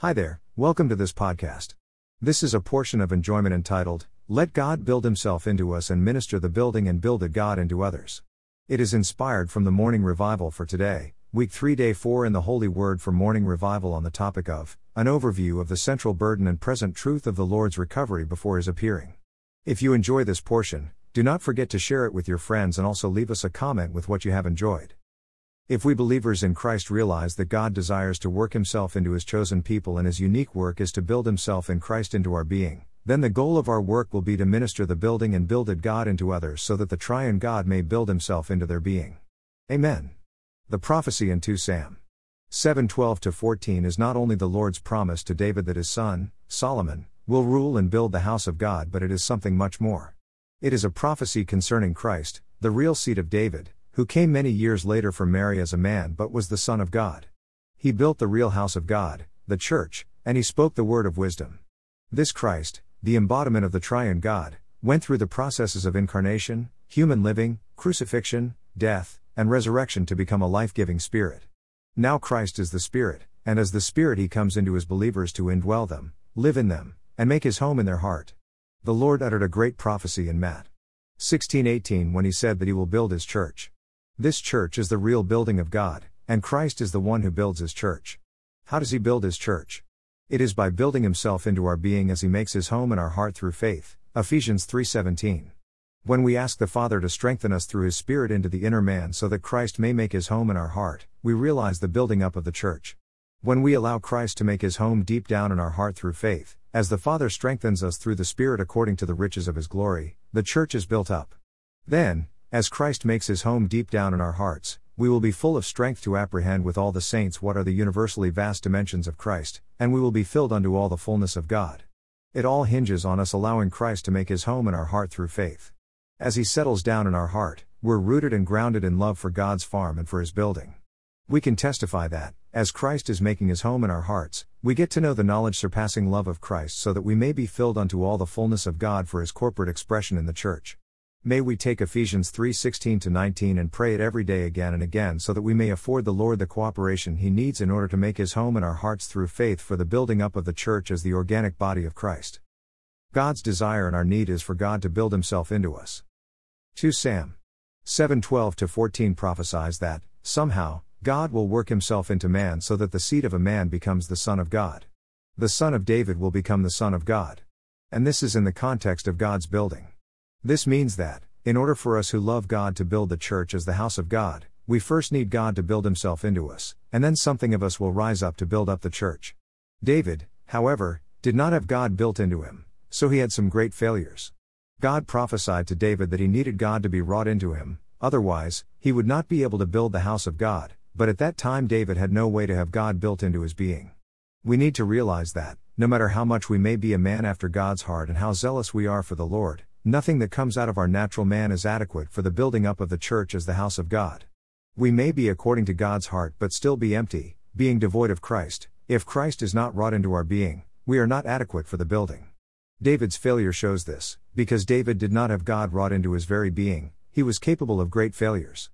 Hi there, welcome to this podcast. This is a portion of enjoyment entitled, Let God Build Himself into Us and Minister the Building and Builded God into Others. It is inspired from the morning revival for today, week 3, day 4 in the Holy Word for morning revival on the topic of, an overview of the central burden and present truth of the Lord's recovery before His appearing. If you enjoy this portion, do not forget to share it with your friends and also leave us a comment with what you have enjoyed. If we believers in Christ realize that God desires to work Himself into His chosen people and His unique work is to build Himself in Christ into our being, then the goal of our work will be to minister the building and builded God into others so that the triune God may build Himself into their being. Amen. The prophecy in 2 Sam 7:12 14 is not only the Lord's promise to David that his son, Solomon, will rule and build the house of God, but it is something much more. It is a prophecy concerning Christ, the real seed of David, who came many years later from Mary as a man but was the Son of God. He built the real house of God, the church, and he spoke the word of wisdom. This Christ, the embodiment of the triune God, went through the processes of incarnation, human living, crucifixion, death, and resurrection to become a life giving spirit. Now Christ is the Spirit, and as the Spirit he comes into his believers to indwell them, live in them, and make his home in their heart. The Lord uttered a great prophecy in Matt 16:18 when he said that he will build his church. This church is the real building of God, and Christ is the one who builds his church. How does he build his church? It is by building himself into our being as he makes his home in our heart through faith. Ephesians 3:17. When we ask the Father to strengthen us through his spirit into the inner man so that Christ may make his home in our heart, we realize the building up of the church. When we allow Christ to make his home deep down in our heart through faith, as the Father strengthens us through the Spirit according to the riches of his glory, the church is built up. Then, as Christ makes his home deep down in our hearts, we will be full of strength to apprehend with all the saints what are the universally vast dimensions of Christ, and we will be filled unto all the fullness of God. It all hinges on us allowing Christ to make his home in our heart through faith. As he settles down in our heart, we're rooted and grounded in love for God's farm and for his building. We can testify that, as Christ is making his home in our hearts, we get to know the knowledge surpassing love of Christ so that we may be filled unto all the fullness of God for his corporate expression in the church. May we take Ephesians 3:16 to 19 and pray it every day again and again so that we may afford the Lord the cooperation he needs in order to make his home in our hearts through faith for the building up of the church as the organic body of Christ. God's desire and our need is for God to build himself into us. 2 Sam 7:12 to 14 prophesies that somehow God will work himself into man so that the seed of a man becomes the son of God. The son of David will become the son of God. And this is in the context of God's building. This means that, in order for us who love God to build the church as the house of God, we first need God to build himself into us, and then something of us will rise up to build up the church. David, however, did not have God built into him, so he had some great failures. God prophesied to David that he needed God to be wrought into him, otherwise, he would not be able to build the house of God, but at that time David had no way to have God built into his being. We need to realize that, no matter how much we may be a man after God's heart and how zealous we are for the Lord, Nothing that comes out of our natural man is adequate for the building up of the church as the house of God. We may be according to God's heart but still be empty, being devoid of Christ. If Christ is not wrought into our being, we are not adequate for the building. David's failure shows this, because David did not have God wrought into his very being, he was capable of great failures.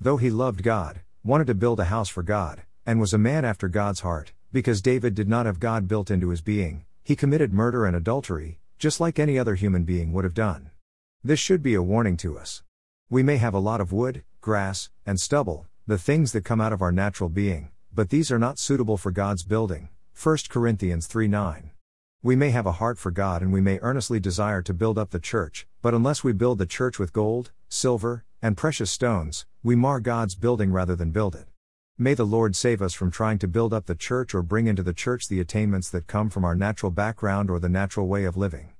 Though he loved God, wanted to build a house for God, and was a man after God's heart, because David did not have God built into his being, he committed murder and adultery, just like any other human being would have done. This should be a warning to us. We may have a lot of wood, grass, and stubble, the things that come out of our natural being, but these are not suitable for God's building. 1 Corinthians 3 9. We may have a heart for God and we may earnestly desire to build up the church, but unless we build the church with gold, silver, and precious stones, we mar God's building rather than build it. May the Lord save us from trying to build up the church or bring into the church the attainments that come from our natural background or the natural way of living.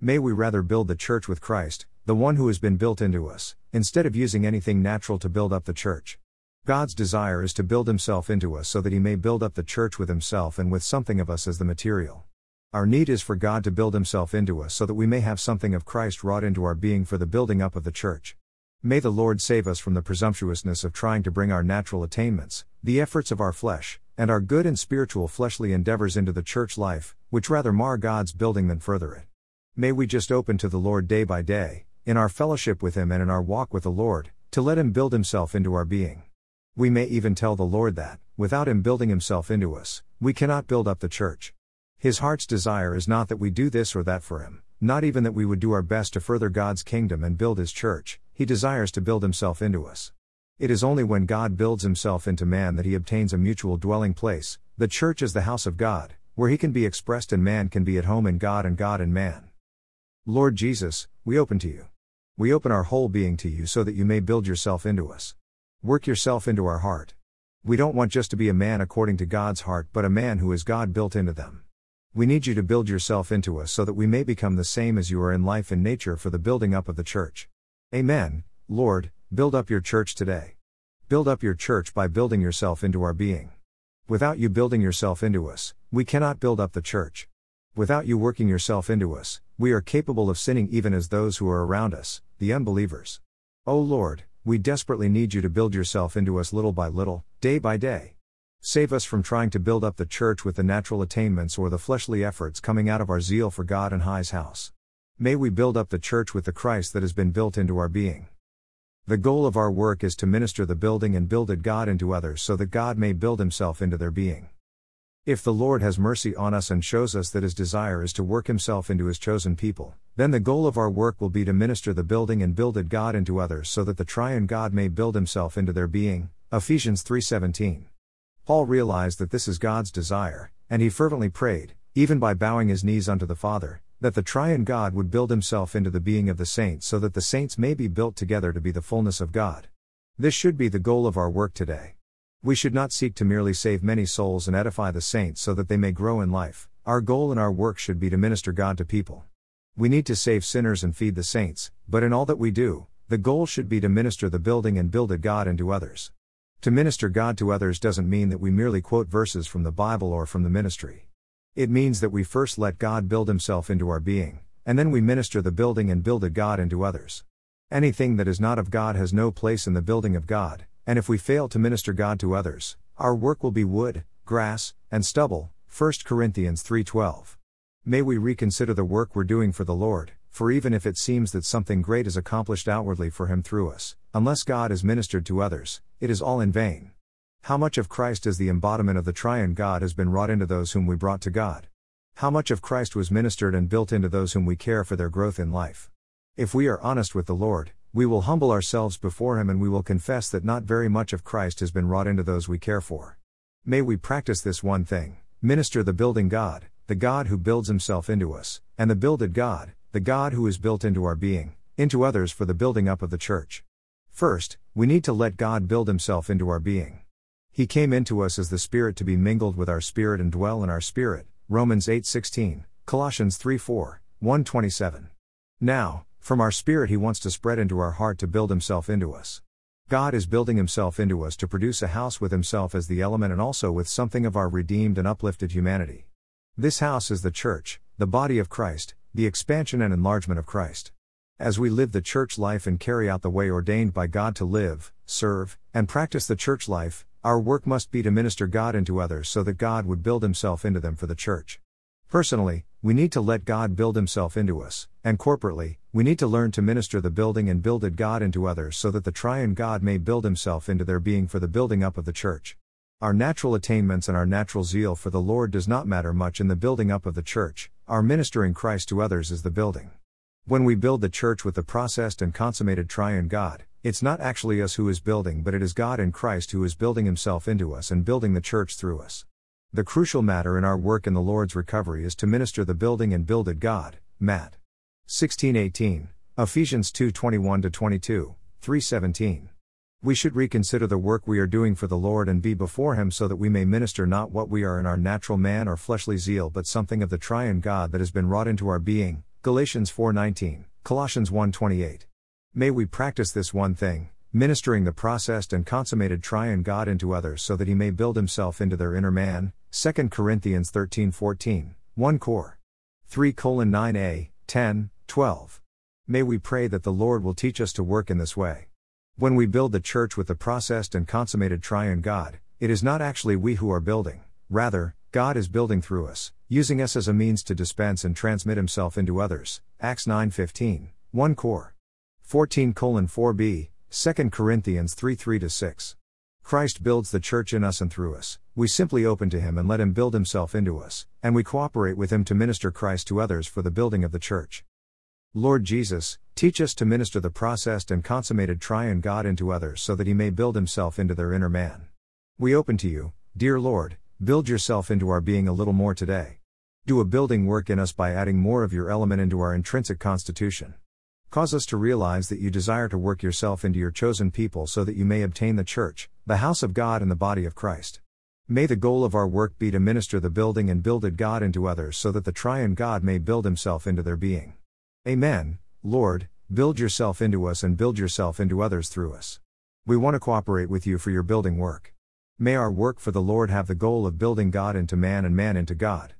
May we rather build the church with Christ, the one who has been built into us, instead of using anything natural to build up the church. God's desire is to build himself into us so that he may build up the church with himself and with something of us as the material. Our need is for God to build himself into us so that we may have something of Christ wrought into our being for the building up of the church. May the Lord save us from the presumptuousness of trying to bring our natural attainments, the efforts of our flesh, and our good and spiritual fleshly endeavors into the church life, which rather mar God's building than further it. May we just open to the Lord day by day, in our fellowship with Him and in our walk with the Lord, to let Him build Himself into our being. We may even tell the Lord that, without Him building Himself into us, we cannot build up the church. His heart's desire is not that we do this or that for him, not even that we would do our best to further God's kingdom and build his church, he desires to build himself into us. It is only when God builds himself into man that he obtains a mutual dwelling place, the church is the house of God, where he can be expressed and man can be at home in God and God in man. Lord Jesus, we open to you. We open our whole being to you so that you may build yourself into us. Work yourself into our heart. We don't want just to be a man according to God's heart, but a man who is God built into them. We need you to build yourself into us so that we may become the same as you are in life and nature for the building up of the church. Amen, Lord, build up your church today. Build up your church by building yourself into our being. Without you building yourself into us, we cannot build up the church. Without you working yourself into us, we are capable of sinning even as those who are around us, the unbelievers. O oh Lord, we desperately need you to build yourself into us little by little, day by day. Save us from trying to build up the church with the natural attainments or the fleshly efforts coming out of our zeal for God and High's house. May we build up the church with the Christ that has been built into our being. The goal of our work is to minister the building and builded God into others so that God may build himself into their being. If the Lord has mercy on us and shows us that his desire is to work himself into his chosen people, then the goal of our work will be to minister the building and builded God into others so that the triune God may build himself into their being. Ephesians 3:17. Paul realized that this is God's desire, and he fervently prayed, even by bowing his knees unto the Father, that the triune God would build himself into the being of the saints so that the saints may be built together to be the fullness of God. This should be the goal of our work today. We should not seek to merely save many souls and edify the saints so that they may grow in life. Our goal in our work should be to minister God to people. We need to save sinners and feed the saints, but in all that we do, the goal should be to minister the building and builded God into others. To minister God to others doesn't mean that we merely quote verses from the Bible or from the ministry. It means that we first let God build Himself into our being, and then we minister the building and build builded God into others. Anything that is not of God has no place in the building of God, and if we fail to minister God to others, our work will be wood, grass, and stubble. 1 Corinthians 3:12. May we reconsider the work we're doing for the Lord, for even if it seems that something great is accomplished outwardly for him through us, unless God is ministered to others, it is all in vain. How much of Christ as the embodiment of the triune God has been wrought into those whom we brought to God? How much of Christ was ministered and built into those whom we care for their growth in life? If we are honest with the Lord, we will humble ourselves before Him and we will confess that not very much of Christ has been wrought into those we care for. May we practice this one thing minister the building God, the God who builds Himself into us, and the builded God, the God who is built into our being, into others for the building up of the church. First, we need to let God build Himself into our being. He came into us as the Spirit to be mingled with our spirit and dwell in our spirit. Romans 8:16, Colossians 3:4, 127. Now, from our spirit he wants to spread into our heart to build himself into us. God is building himself into us to produce a house with himself as the element and also with something of our redeemed and uplifted humanity. This house is the church, the body of Christ, the expansion and enlargement of Christ. As we live the church life and carry out the way ordained by God to live, serve, and practice the church life, our work must be to minister God into others so that God would build himself into them for the church. Personally, we need to let God build himself into us, and corporately, we need to learn to minister the building and builded God into others so that the triune God may build himself into their being for the building up of the church. Our natural attainments and our natural zeal for the Lord does not matter much in the building up of the church, our ministering Christ to others is the building. When we build the church with the processed and consummated triune God, it's not actually us who is building, but it is God in Christ who is building himself into us and building the church through us. The crucial matter in our work in the Lord's recovery is to minister the building and builded God. Matt. 16:18, Ephesians 2:21 22, 3:17. We should reconsider the work we are doing for the Lord and be before him so that we may minister not what we are in our natural man or fleshly zeal but something of the triune God that has been wrought into our being. Galatians 4:19, Colossians 1:28. May we practice this one thing, ministering the processed and consummated triune God into others so that he may build himself into their inner man. 2 Corinthians 13:14, 1 Cor. 3 9a, 10, 12. May we pray that the Lord will teach us to work in this way. When we build the church with the processed and consummated triune God, it is not actually we who are building, rather, God is building through us, using us as a means to dispense and transmit himself into others. Acts 9:15, 1 Cor. 14 4b, 2 Corinthians 3 3 6. Christ builds the church in us and through us. We simply open to Him and let Him build Himself into us, and we cooperate with Him to minister Christ to others for the building of the church. Lord Jesus, teach us to minister the processed and consummated triune God into others so that He may build Himself into their inner man. We open to you, dear Lord, build yourself into our being a little more today. Do a building work in us by adding more of your element into our intrinsic constitution. Cause us to realize that you desire to work yourself into your chosen people so that you may obtain the church, the house of God, and the body of Christ. May the goal of our work be to minister the building and builded God into others so that the triune God may build himself into their being. Amen. Lord, build yourself into us and build yourself into others through us. We want to cooperate with you for your building work. May our work for the Lord have the goal of building God into man and man into God.